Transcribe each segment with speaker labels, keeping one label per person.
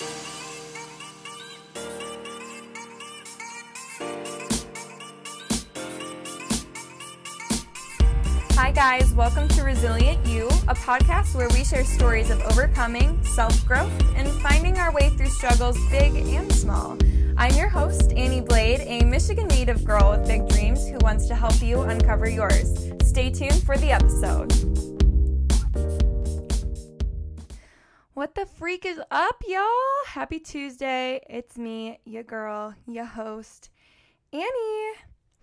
Speaker 1: Hi, guys. Welcome to Resilient You, a podcast where we share stories of overcoming, self growth, and finding our way through struggles big and small. I'm your host, Annie Blade, a Michigan native girl with big dreams who wants to help you uncover yours. Stay tuned for the episode. Freak is up, y'all? Happy Tuesday. It's me, your girl, your host, Annie.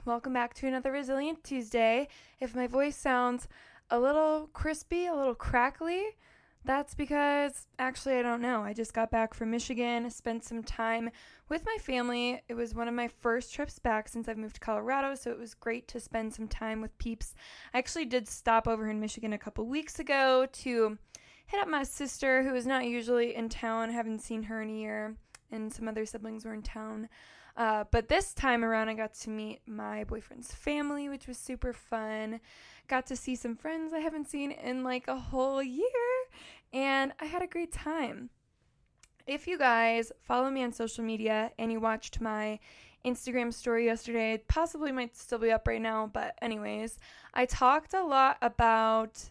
Speaker 1: Welcome back to another Resilient Tuesday. If my voice sounds a little crispy, a little crackly, that's because actually I don't know. I just got back from Michigan, spent some time with my family. It was one of my first trips back since I've moved to Colorado, so it was great to spend some time with peeps. I actually did stop over in Michigan a couple weeks ago to hit up my sister who is not usually in town. Haven't seen her in a year, and some other siblings were in town. Uh, but this time around, I got to meet my boyfriend's family, which was super fun. Got to see some friends I haven't seen in like a whole year, and I had a great time. If you guys follow me on social media and you watched my Instagram story yesterday, it possibly might still be up right now, but anyways, I talked a lot about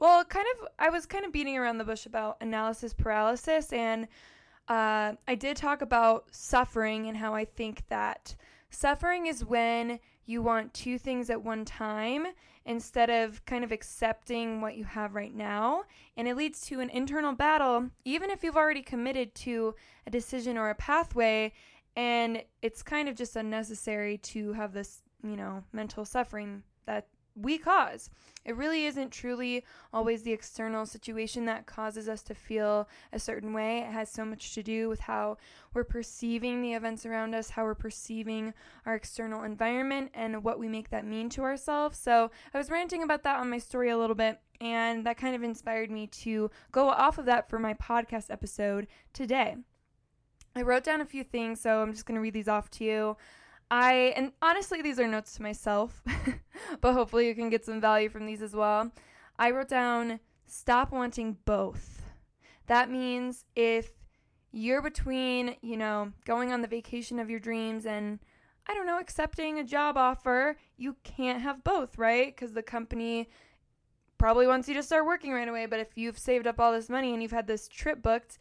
Speaker 1: well, kind of I was kind of beating around the bush about analysis paralysis and uh, I did talk about suffering and how I think that suffering is when you want two things at one time instead of kind of accepting what you have right now. And it leads to an internal battle, even if you've already committed to a decision or a pathway. And it's kind of just unnecessary to have this, you know, mental suffering that we cause. It really isn't truly always the external situation that causes us to feel a certain way. It has so much to do with how we're perceiving the events around us, how we're perceiving our external environment, and what we make that mean to ourselves. So, I was ranting about that on my story a little bit, and that kind of inspired me to go off of that for my podcast episode today. I wrote down a few things, so I'm just going to read these off to you. I, and honestly, these are notes to myself, but hopefully you can get some value from these as well. I wrote down stop wanting both. That means if you're between, you know, going on the vacation of your dreams and I don't know, accepting a job offer, you can't have both, right? Because the company probably wants you to start working right away. But if you've saved up all this money and you've had this trip booked,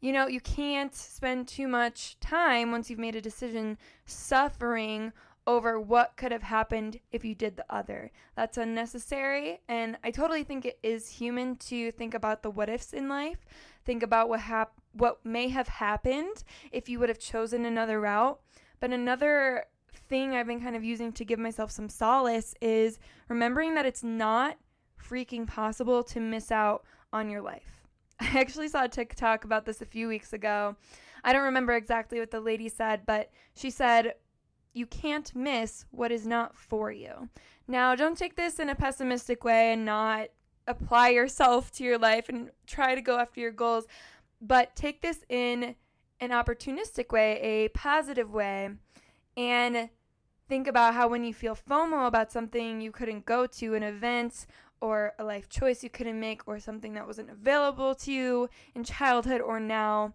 Speaker 1: you know, you can't spend too much time once you've made a decision suffering over what could have happened if you did the other. That's unnecessary and I totally think it is human to think about the what ifs in life. Think about what hap- what may have happened if you would have chosen another route. But another thing I've been kind of using to give myself some solace is remembering that it's not freaking possible to miss out on your life. I actually saw a TikTok about this a few weeks ago. I don't remember exactly what the lady said, but she said, You can't miss what is not for you. Now, don't take this in a pessimistic way and not apply yourself to your life and try to go after your goals, but take this in an opportunistic way, a positive way, and think about how when you feel FOMO about something you couldn't go to an event or a life choice you couldn't make or something that wasn't available to you in childhood or now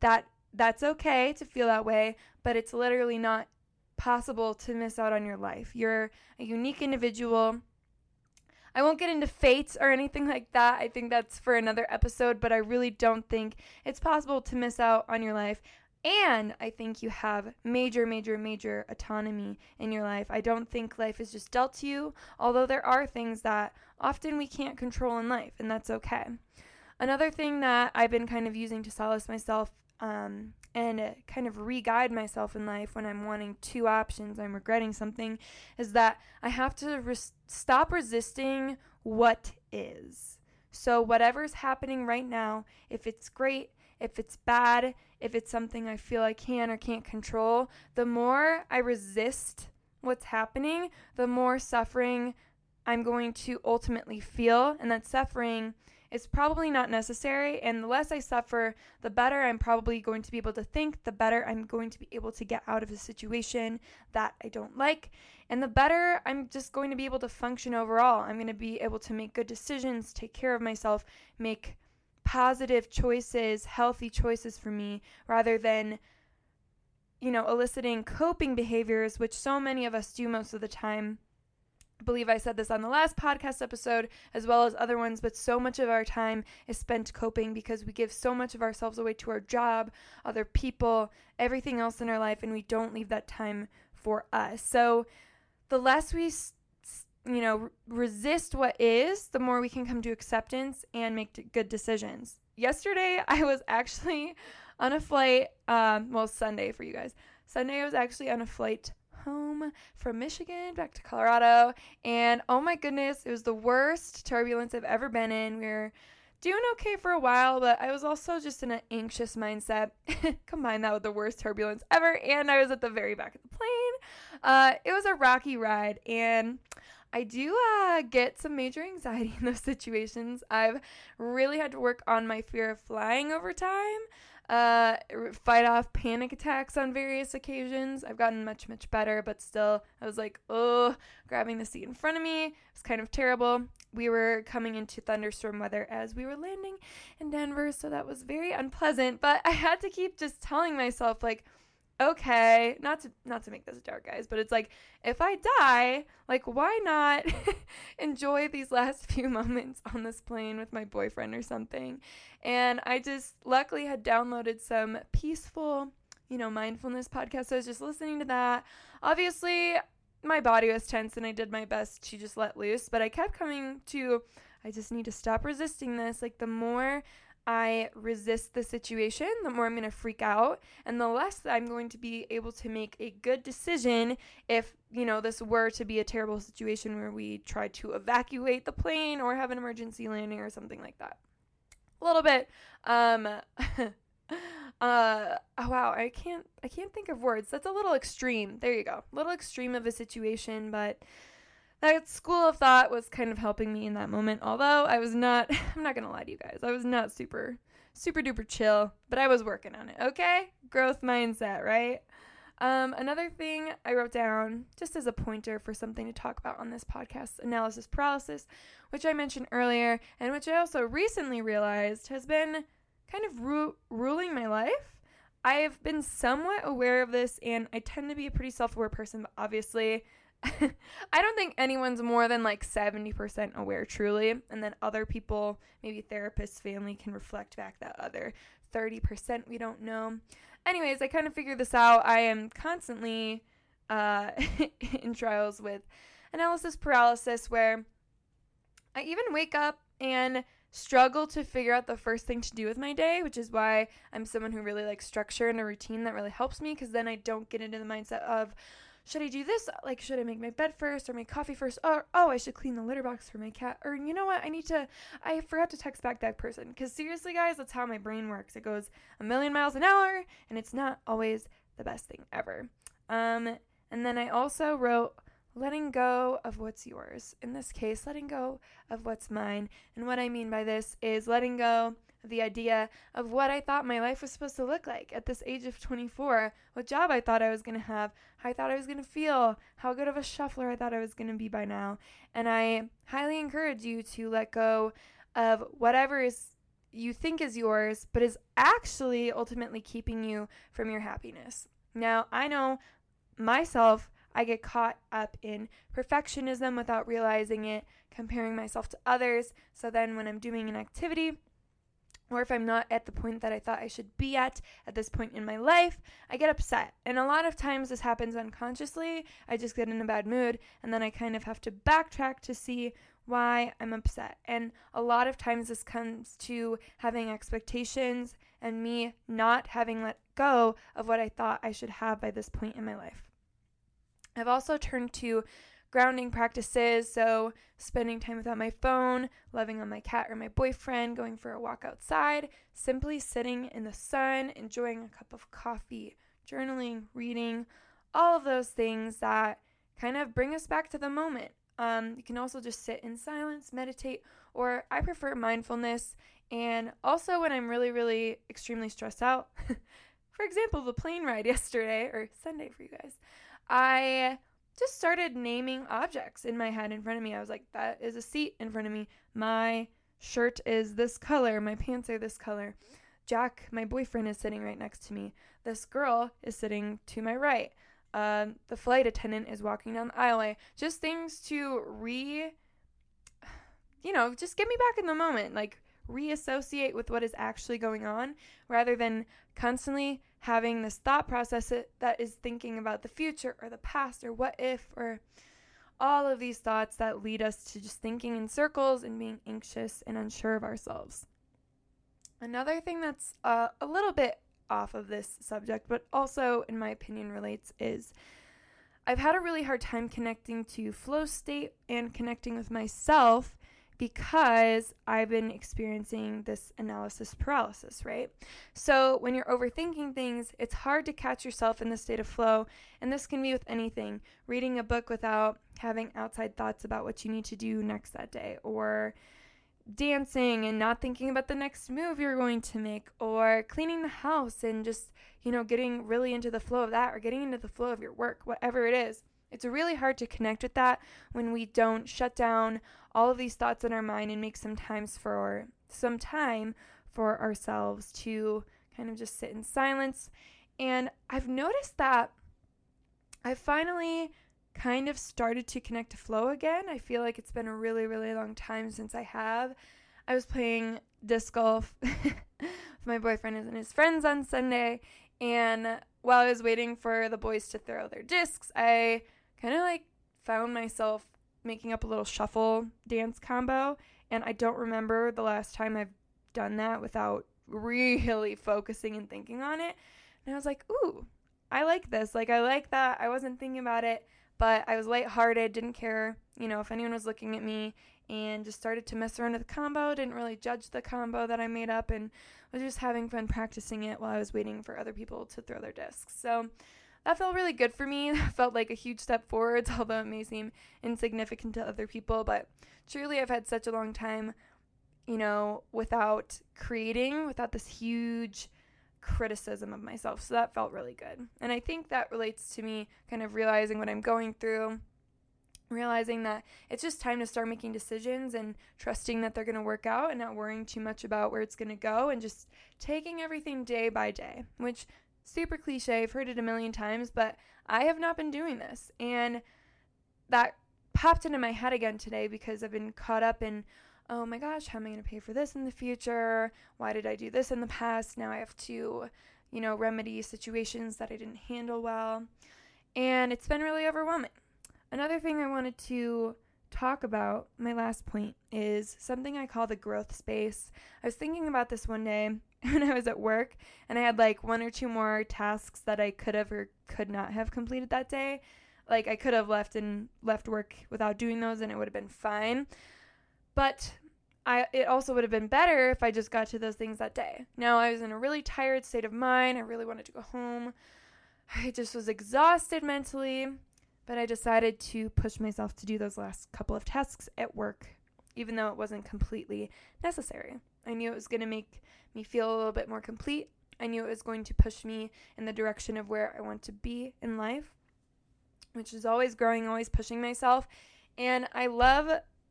Speaker 1: that that's okay to feel that way but it's literally not possible to miss out on your life you're a unique individual I won't get into fates or anything like that. I think that's for another episode, but I really don't think it's possible to miss out on your life. And I think you have major, major, major autonomy in your life. I don't think life is just dealt to you, although there are things that often we can't control in life, and that's okay. Another thing that I've been kind of using to solace myself um, and kind of re guide myself in life when I'm wanting two options, I'm regretting something, is that I have to res- stop resisting what is. So, whatever's happening right now, if it's great, if it's bad, if it's something I feel I can or can't control, the more I resist what's happening, the more suffering I'm going to ultimately feel. And that suffering is probably not necessary. And the less I suffer, the better I'm probably going to be able to think, the better I'm going to be able to get out of a situation that I don't like. And the better I'm just going to be able to function overall. I'm going to be able to make good decisions, take care of myself, make positive choices, healthy choices for me, rather than, you know, eliciting coping behaviors, which so many of us do most of the time. I believe I said this on the last podcast episode as well as other ones, but so much of our time is spent coping because we give so much of ourselves away to our job, other people, everything else in our life, and we don't leave that time for us. So the less we you know, resist what is, the more we can come to acceptance and make d- good decisions. Yesterday, I was actually on a flight, um, well, Sunday for you guys. Sunday, I was actually on a flight home from Michigan back to Colorado, and oh my goodness, it was the worst turbulence I've ever been in. We were doing okay for a while, but I was also just in an anxious mindset. Combine that with the worst turbulence ever, and I was at the very back of the plane. Uh, it was a rocky ride, and I do uh, get some major anxiety in those situations. I've really had to work on my fear of flying over time, uh, fight off panic attacks on various occasions. I've gotten much, much better, but still, I was like, oh, grabbing the seat in front of me was kind of terrible. We were coming into thunderstorm weather as we were landing in Denver, so that was very unpleasant, but I had to keep just telling myself, like, okay, not to not to make this dark, guys, but it's like if I die, like why not enjoy these last few moments on this plane with my boyfriend or something? And I just luckily had downloaded some peaceful, you know, mindfulness podcast. So I was just listening to that. Obviously, my body was tense and I did my best to just let loose, but I kept coming to I just need to stop resisting this. Like the more I resist the situation, the more I'm going to freak out, and the less I'm going to be able to make a good decision if, you know, this were to be a terrible situation where we try to evacuate the plane or have an emergency landing or something like that. A little bit um uh oh wow, I can't I can't think of words. That's a little extreme. There you go. A little extreme of a situation, but that school of thought was kind of helping me in that moment. Although I was not, I'm not gonna lie to you guys, I was not super, super duper chill, but I was working on it. Okay, growth mindset, right? Um, another thing I wrote down just as a pointer for something to talk about on this podcast analysis paralysis, which I mentioned earlier, and which I also recently realized has been kind of ru- ruling my life. I've been somewhat aware of this, and I tend to be a pretty self aware person, but obviously, I don't think anyone's more than like 70% aware truly. And then other people, maybe therapists, family, can reflect back that other 30% we don't know. Anyways, I kind of figured this out. I am constantly uh, in trials with analysis paralysis where I even wake up and struggle to figure out the first thing to do with my day, which is why I'm someone who really likes structure and a routine that really helps me because then I don't get into the mindset of, should I do this? Like, should I make my bed first or make coffee first? Or, oh, I should clean the litter box for my cat. Or, you know what? I need to, I forgot to text back that person. Because seriously, guys, that's how my brain works. It goes a million miles an hour, and it's not always the best thing ever. Um, and then I also wrote, letting go of what's yours. In this case, letting go of what's mine. And what I mean by this is letting go the idea of what I thought my life was supposed to look like at this age of 24, what job I thought I was going to have, how I thought I was going to feel, how good of a shuffler I thought I was going to be by now. And I highly encourage you to let go of whatever is you think is yours, but is actually ultimately keeping you from your happiness. Now, I know myself, I get caught up in perfectionism without realizing it, comparing myself to others. So then when I'm doing an activity, or if I'm not at the point that I thought I should be at at this point in my life, I get upset. And a lot of times this happens unconsciously. I just get in a bad mood and then I kind of have to backtrack to see why I'm upset. And a lot of times this comes to having expectations and me not having let go of what I thought I should have by this point in my life. I've also turned to grounding practices. So, spending time without my phone, loving on my cat or my boyfriend, going for a walk outside, simply sitting in the sun, enjoying a cup of coffee, journaling, reading, all of those things that kind of bring us back to the moment. Um, you can also just sit in silence, meditate, or I prefer mindfulness. And also, when I'm really, really extremely stressed out, for example, the plane ride yesterday or Sunday for you guys, I just started naming objects in my head in front of me. I was like, that is a seat in front of me. My shirt is this color, my pants are this color. Jack, my boyfriend, is sitting right next to me. This girl is sitting to my right. Uh, the flight attendant is walking down the aisleway. Just things to re, you know, just get me back in the moment. Like, reassociate with what is actually going on rather than constantly having this thought process that is thinking about the future or the past or what if or all of these thoughts that lead us to just thinking in circles and being anxious and unsure of ourselves. Another thing that's uh, a little bit off of this subject, but also, in my opinion, relates is I've had a really hard time connecting to flow state and connecting with myself because I've been experiencing this analysis paralysis, right? So, when you're overthinking things, it's hard to catch yourself in the state of flow. And this can be with anything reading a book without having outside thoughts about what you need to do next that day, or dancing and not thinking about the next move you're going to make, or cleaning the house and just, you know, getting really into the flow of that, or getting into the flow of your work, whatever it is. It's really hard to connect with that when we don't shut down all of these thoughts in our mind and make some times for some time for ourselves to kind of just sit in silence. And I've noticed that I finally kind of started to connect to flow again. I feel like it's been a really, really long time since I have. I was playing disc golf with my boyfriend and his friends on Sunday, and while I was waiting for the boys to throw their discs, I kind of like found myself making up a little shuffle dance combo. And I don't remember the last time I've done that without really focusing and thinking on it. And I was like, ooh, I like this. Like, I like that. I wasn't thinking about it, but I was lighthearted, didn't care, you know, if anyone was looking at me, and just started to mess around with the combo. Didn't really judge the combo that I made up, and was just having fun practicing it while I was waiting for other people to throw their discs. So, that felt really good for me. That felt like a huge step forwards, although it may seem insignificant to other people. But truly, I've had such a long time, you know, without creating, without this huge criticism of myself. So that felt really good. And I think that relates to me kind of realizing what I'm going through, realizing that it's just time to start making decisions and trusting that they're going to work out and not worrying too much about where it's going to go and just taking everything day by day, which super cliche. I've heard it a million times, but I have not been doing this. And that popped into my head again today because I've been caught up in, oh my gosh, how am I going to pay for this in the future? Why did I do this in the past? Now I have to, you know, remedy situations that I didn't handle well. And it's been really overwhelming. Another thing I wanted to talk about, my last point, is something I call the growth space. I was thinking about this one day when I was at work and I had like one or two more tasks that I could have or could not have completed that day. Like I could have left and left work without doing those and it would have been fine. But I it also would have been better if I just got to those things that day. Now I was in a really tired state of mind. I really wanted to go home. I just was exhausted mentally, but I decided to push myself to do those last couple of tasks at work even though it wasn't completely necessary. I knew it was going to make me feel a little bit more complete. I knew it was going to push me in the direction of where I want to be in life, which is always growing, always pushing myself. And I love,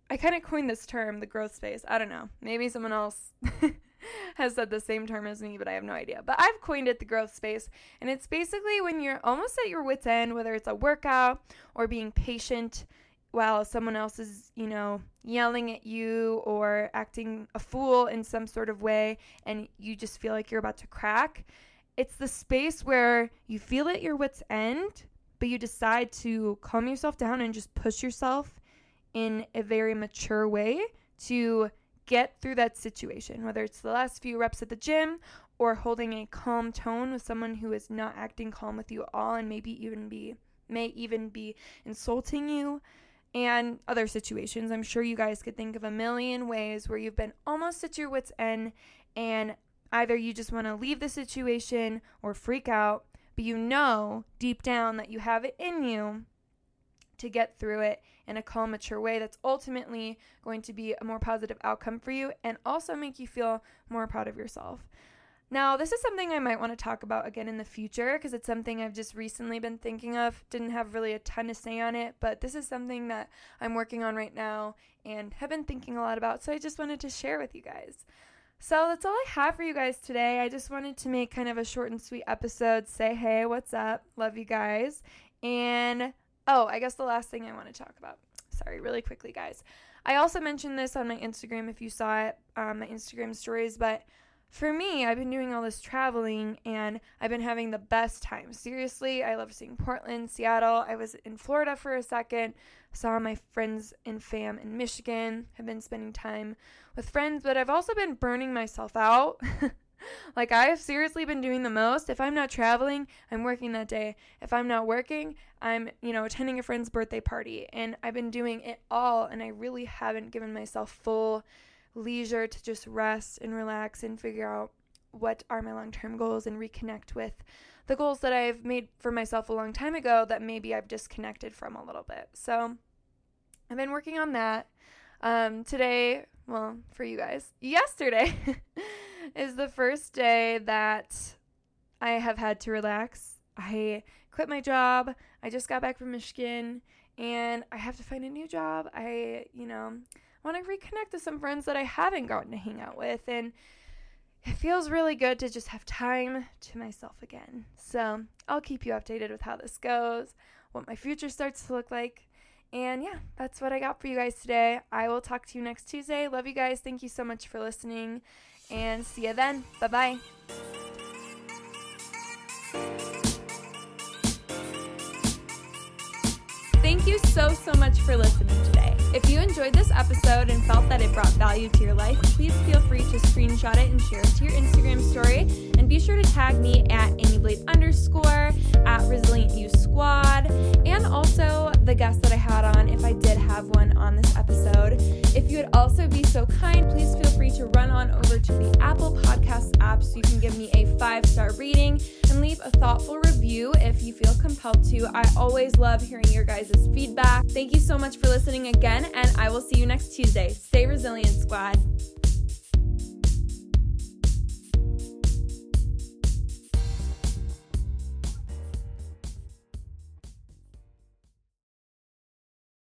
Speaker 1: I kind of coined this term, the growth space. I don't know. Maybe someone else has said the same term as me, but I have no idea. But I've coined it the growth space. And it's basically when you're almost at your wits' end, whether it's a workout or being patient while someone else is, you know, yelling at you or acting a fool in some sort of way and you just feel like you're about to crack. It's the space where you feel at your wits' end, but you decide to calm yourself down and just push yourself in a very mature way to get through that situation, whether it's the last few reps at the gym or holding a calm tone with someone who is not acting calm with you at all and maybe even be may even be insulting you and other situations. I'm sure you guys could think of a million ways where you've been almost at your wits' end and either you just want to leave the situation or freak out, but you know deep down that you have it in you to get through it in a calm, mature way that's ultimately going to be a more positive outcome for you and also make you feel more proud of yourself. Now, this is something I might want to talk about again in the future because it's something I've just recently been thinking of. Didn't have really a ton to say on it, but this is something that I'm working on right now and have been thinking a lot about. So I just wanted to share with you guys. So that's all I have for you guys today. I just wanted to make kind of a short and sweet episode, say, hey, what's up? Love you guys. And oh, I guess the last thing I want to talk about. Sorry, really quickly, guys. I also mentioned this on my Instagram if you saw it, um, my Instagram stories, but for me, I've been doing all this traveling and I've been having the best time. Seriously, I love seeing Portland, Seattle. I was in Florida for a second, saw my friends and fam in Michigan, have been spending time with friends, but I've also been burning myself out. like I've seriously been doing the most. If I'm not traveling, I'm working that day. If I'm not working, I'm, you know, attending a friend's birthday party and I've been doing it all and I really haven't given myself full leisure to just rest and relax and figure out what are my long term goals and reconnect with the goals that I've made for myself a long time ago that maybe I've disconnected from a little bit. So I've been working on that. Um, today, well, for you guys, yesterday is the first day that I have had to relax. I quit my job. I just got back from Michigan and I have to find a new job. I, you know, want to reconnect with some friends that I haven't gotten to hang out with. And it feels really good to just have time to myself again. So I'll keep you updated with how this goes, what my future starts to look like. And yeah, that's what I got for you guys today. I will talk to you next Tuesday. Love you guys. Thank you so much for listening. And see you then. Bye bye. Thank you so, so much for listening today. If you enjoyed this episode and felt that it brought value to your life, please feel free to screenshot it and share it to your Instagram story. And be sure to tag me at AnnieBlade underscore at Resilient You Squad and also the guest that I had on if I did have one on this episode. If you would also be so kind, please feel free to run on over to the Apple Podcast app so you can give me a five star rating and leave a thoughtful review if you feel compelled to. I always love hearing your guys' feedback. Thank you so much for listening again and I will see you next Tuesday. Stay resilient, squad.